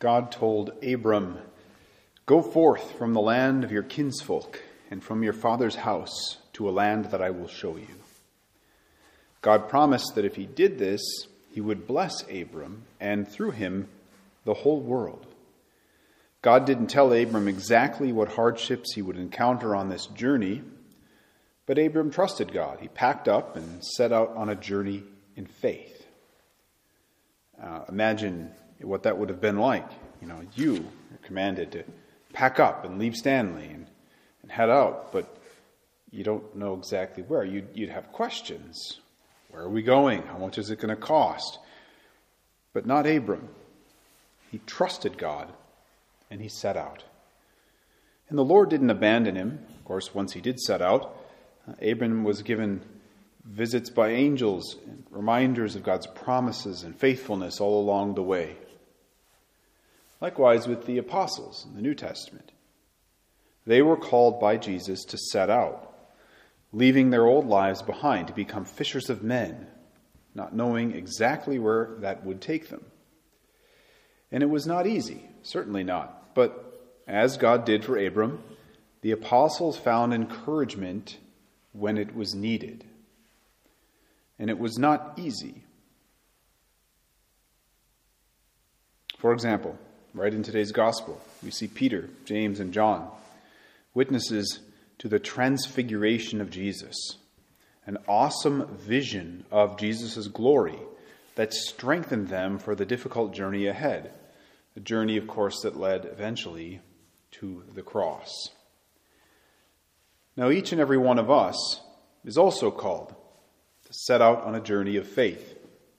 God told Abram, Go forth from the land of your kinsfolk and from your father's house to a land that I will show you. God promised that if he did this, he would bless Abram and through him the whole world. God didn't tell Abram exactly what hardships he would encounter on this journey, but Abram trusted God. He packed up and set out on a journey in faith. Uh, imagine what that would have been like. You know, you are commanded to pack up and leave Stanley and, and head out, but you don't know exactly where. You'd, you'd have questions. Where are we going? How much is it going to cost? But not Abram. He trusted God and he set out. And the Lord didn't abandon him. Of course, once he did set out, uh, Abram was given visits by angels and reminders of God's promises and faithfulness all along the way. Likewise with the apostles in the New Testament. They were called by Jesus to set out, leaving their old lives behind to become fishers of men, not knowing exactly where that would take them. And it was not easy, certainly not. But as God did for Abram, the apostles found encouragement when it was needed. And it was not easy. For example, right in today's gospel, we see Peter, James, and John, witnesses to the transfiguration of Jesus, an awesome vision of Jesus' glory that strengthened them for the difficult journey ahead. A journey, of course, that led eventually to the cross. Now, each and every one of us is also called to set out on a journey of faith.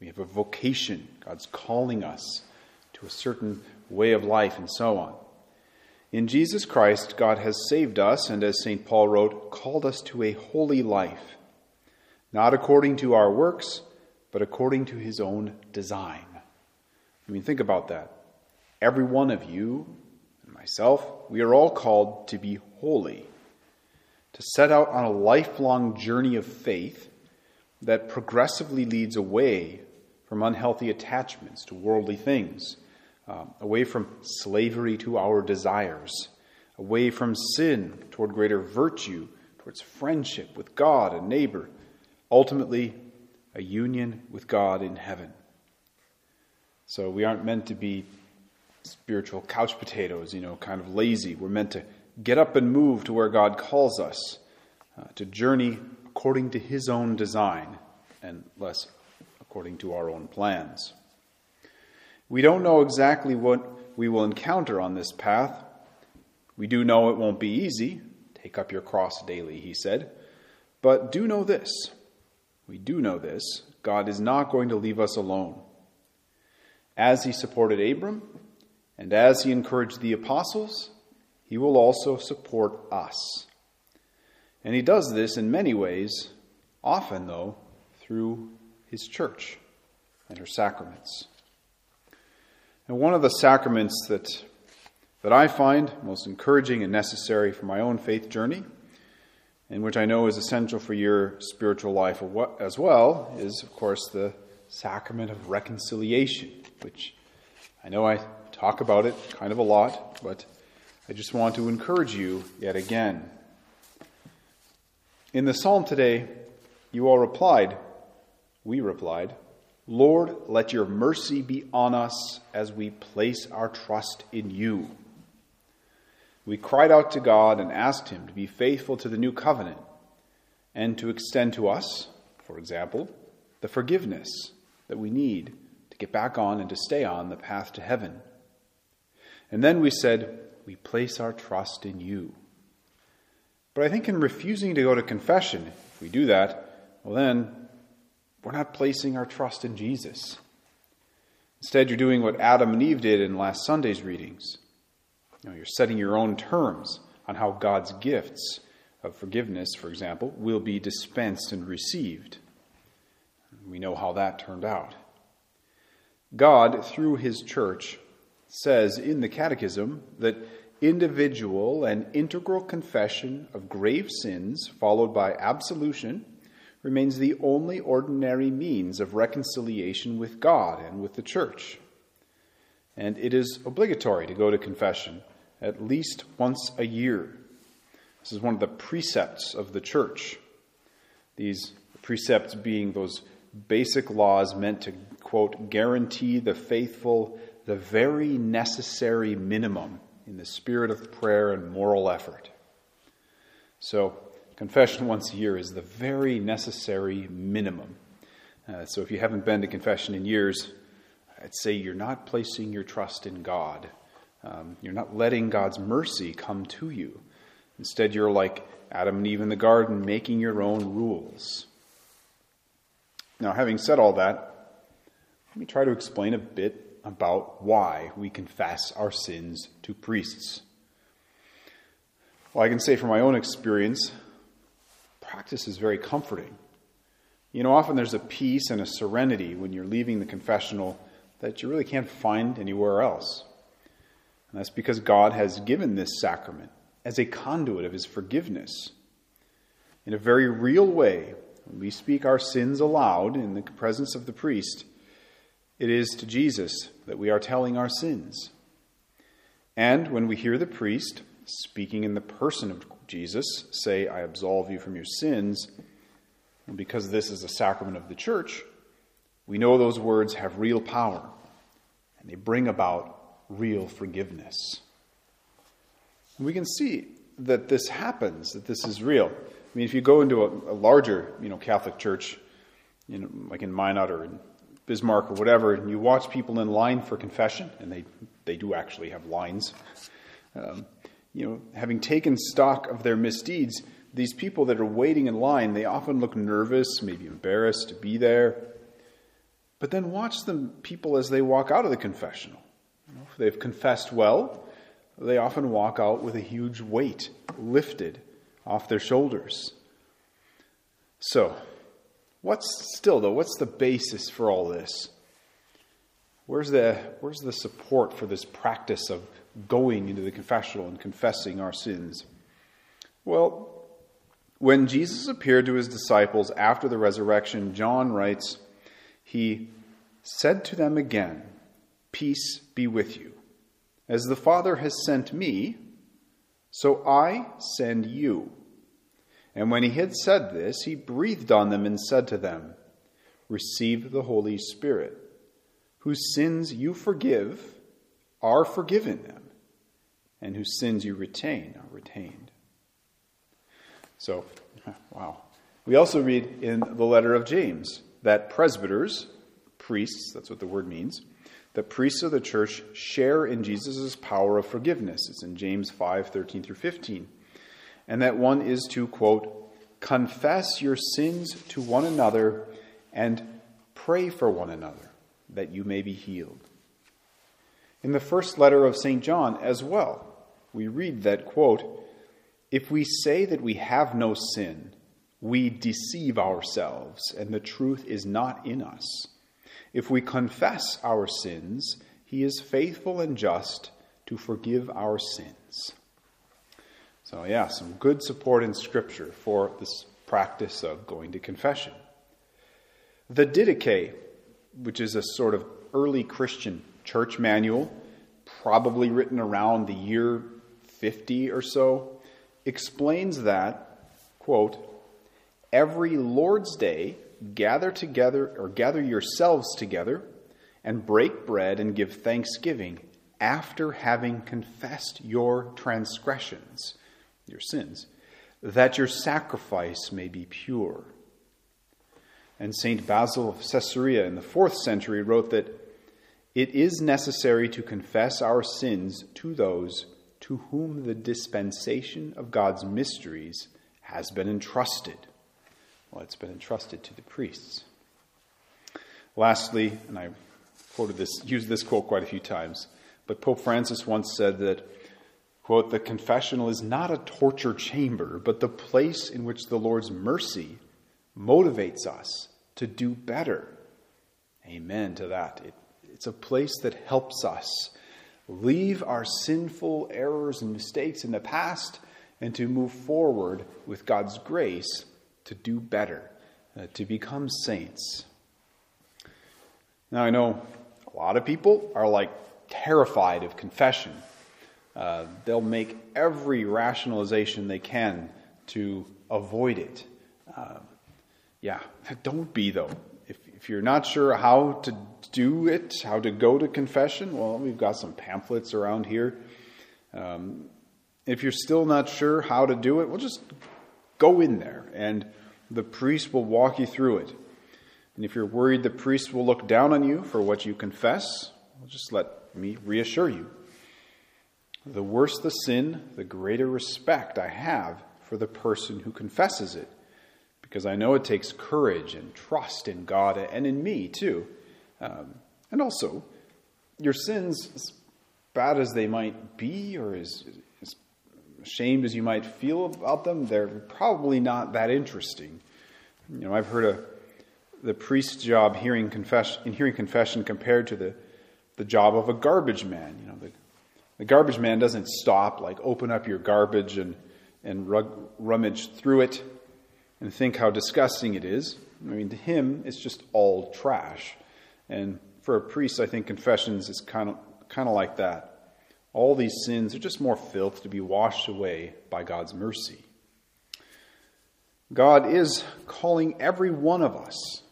We have a vocation. God's calling us to a certain way of life and so on. In Jesus Christ, God has saved us, and as St. Paul wrote, called us to a holy life, not according to our works, but according to his own design. I mean, think about that. Every one of you and myself, we are all called to be holy, to set out on a lifelong journey of faith that progressively leads away from unhealthy attachments to worldly things, uh, away from slavery to our desires, away from sin toward greater virtue, towards friendship with God and neighbor, ultimately, a union with God in heaven. So we aren't meant to be spiritual couch potatoes, you know, kind of lazy. We're meant to get up and move to where God calls us, uh, to journey according to His own design and less according to our own plans. We don't know exactly what we will encounter on this path. We do know it won't be easy. Take up your cross daily, he said. But do know this. We do know this. God is not going to leave us alone. As he supported Abram, and as he encouraged the apostles, he will also support us. And he does this in many ways, often, though, through his church and her sacraments. And one of the sacraments that, that I find most encouraging and necessary for my own faith journey, and which I know is essential for your spiritual life as well, is, of course, the sacrament of reconciliation, which I know I talk about it kind of a lot, but I just want to encourage you yet again. In the psalm today, you all replied, we replied, Lord, let your mercy be on us as we place our trust in you. We cried out to God and asked Him to be faithful to the new covenant and to extend to us, for example, the forgiveness that we need to get back on and to stay on the path to heaven. And then we said, We place our trust in you. But I think in refusing to go to confession, if we do that, well, then we're not placing our trust in Jesus. Instead, you're doing what Adam and Eve did in last Sunday's readings. You know, you're setting your own terms on how God's gifts of forgiveness, for example, will be dispensed and received. We know how that turned out. God, through his church, says in the Catechism that individual and integral confession of grave sins, followed by absolution, remains the only ordinary means of reconciliation with God and with the church. and it is obligatory to go to confession at least once a year. This is one of the precepts of the church. These precepts being those basic laws meant to, quote, guarantee the faithful the very necessary minimum in the spirit of prayer and moral effort. So, confession once a year is the very necessary minimum. Uh, so, if you haven't been to confession in years, I'd say you're not placing your trust in God. Um, you're not letting God's mercy come to you. Instead, you're like Adam and Eve in the garden, making your own rules. Now, having said all that, let me try to explain a bit about why we confess our sins to priests. Well, I can say from my own experience, practice is very comforting. You know, often there's a peace and a serenity when you're leaving the confessional that you really can't find anywhere else. And that's because God has given this sacrament as a conduit of his forgiveness. In a very real way, when we speak our sins aloud in the presence of the priest, it is to Jesus that we are telling our sins. And when we hear the priest, speaking in the person of Jesus, say, I absolve you from your sins, and because this is a sacrament of the church, we know those words have real power and they bring about real forgiveness. And we can see that this happens, that this is real. I mean, if you go into a, a larger, you know, Catholic church, you know, like in Minot or in Bismarck or whatever, and you watch people in line for confession, and they, they do actually have lines. Um, you know, having taken stock of their misdeeds, these people that are waiting in line, they often look nervous, maybe embarrassed to be there. But then watch the people as they walk out of the confessional. You know, if they've confessed well, they often walk out with a huge weight lifted off their shoulders. So, what's still though, what's the basis for all this? Where's the, where's the support for this practice of going into the confessional and confessing our sins? Well, when Jesus appeared to his disciples after the resurrection, John writes, He said to them again, Peace be with you. As the Father has sent me, so I send you. And when he had said this, he breathed on them and said to them, Receive the Holy Spirit, whose sins you forgive are forgiven them, and whose sins you retain are retained. So, wow. We also read in the letter of James that presbyters, priests, that's what the word means, the priests of the church share in Jesus' power of forgiveness. It's in James 5 13 through 15. And that one is to, quote, confess your sins to one another and pray for one another that you may be healed. In the first letter of St. John as well, we read that, quote, if we say that we have no sin, we deceive ourselves, and the truth is not in us. If we confess our sins, he is faithful and just to forgive our sins. So, yeah, some good support in Scripture for this practice of going to confession. The Didache, which is a sort of early Christian church manual, probably written around the year 50 or so, explains that, quote, every Lord's Day gather together or gather yourselves together and break bread and give thanksgiving after having confessed your transgressions, your sins, that your sacrifice may be pure. And St. Basil of Caesarea in the fourth century wrote that it is necessary to confess our sins to those to whom the dispensation of God's mysteries has been entrusted. Well, it's been entrusted to the priests. Lastly, and I quoted this, used this quote quite a few times, but Pope Francis once said that, quote, the confessional is not a torture chamber, but the place in which the Lord's mercy motivates us to do better. Amen to that. It, it's a place that helps us leave our sinful errors and mistakes in the past and to move forward with God's grace to do better, uh, to become saints. Now, I know a lot of people are like, terrified of confession. Uh, they'll make every rationalization they can to avoid it. Uh, yeah, don't be though. If, if you're not sure how to do it, how to go to confession, well, we've got some pamphlets around here. Um, if you're still not sure how to do it, well, just go in there and the priest will walk you through it. And if you're worried the priest will look down on you for what you confess, well, just let me reassure you. The worse the sin, the greater respect I have for the person who confesses it, because I know it takes courage and trust in God and in me, too. Um, and also, your sins, as bad as they might be, or as, as ashamed as you might feel about them, they're probably not that interesting. You know, I've heard a, the priest's job hearing confession, in hearing confession compared to the, the job of a garbage man. You know, the, the garbage man doesn't stop, like open up your garbage and, and rug, rummage through it and think how disgusting it is. I mean, to him, it's just all trash. And for a priest, I think confessions is kind of, kind of like that. All these sins are just more filth to be washed away by God's mercy. God is calling every one of us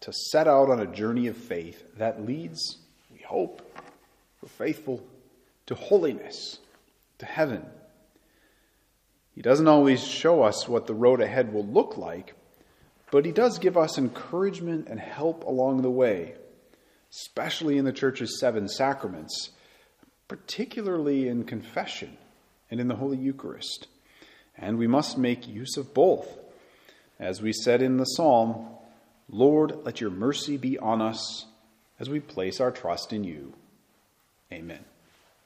to set out on a journey of faith that leads, we hope, we're faithful, to holiness, to heaven. He doesn't always show us what the road ahead will look like, but he does give us encouragement and help along the way, especially in the church's seven sacraments, particularly in confession and in the Holy Eucharist. And we must make use of both. As we said in the psalm, Lord, let your mercy be on us as we place our trust in you. Amen.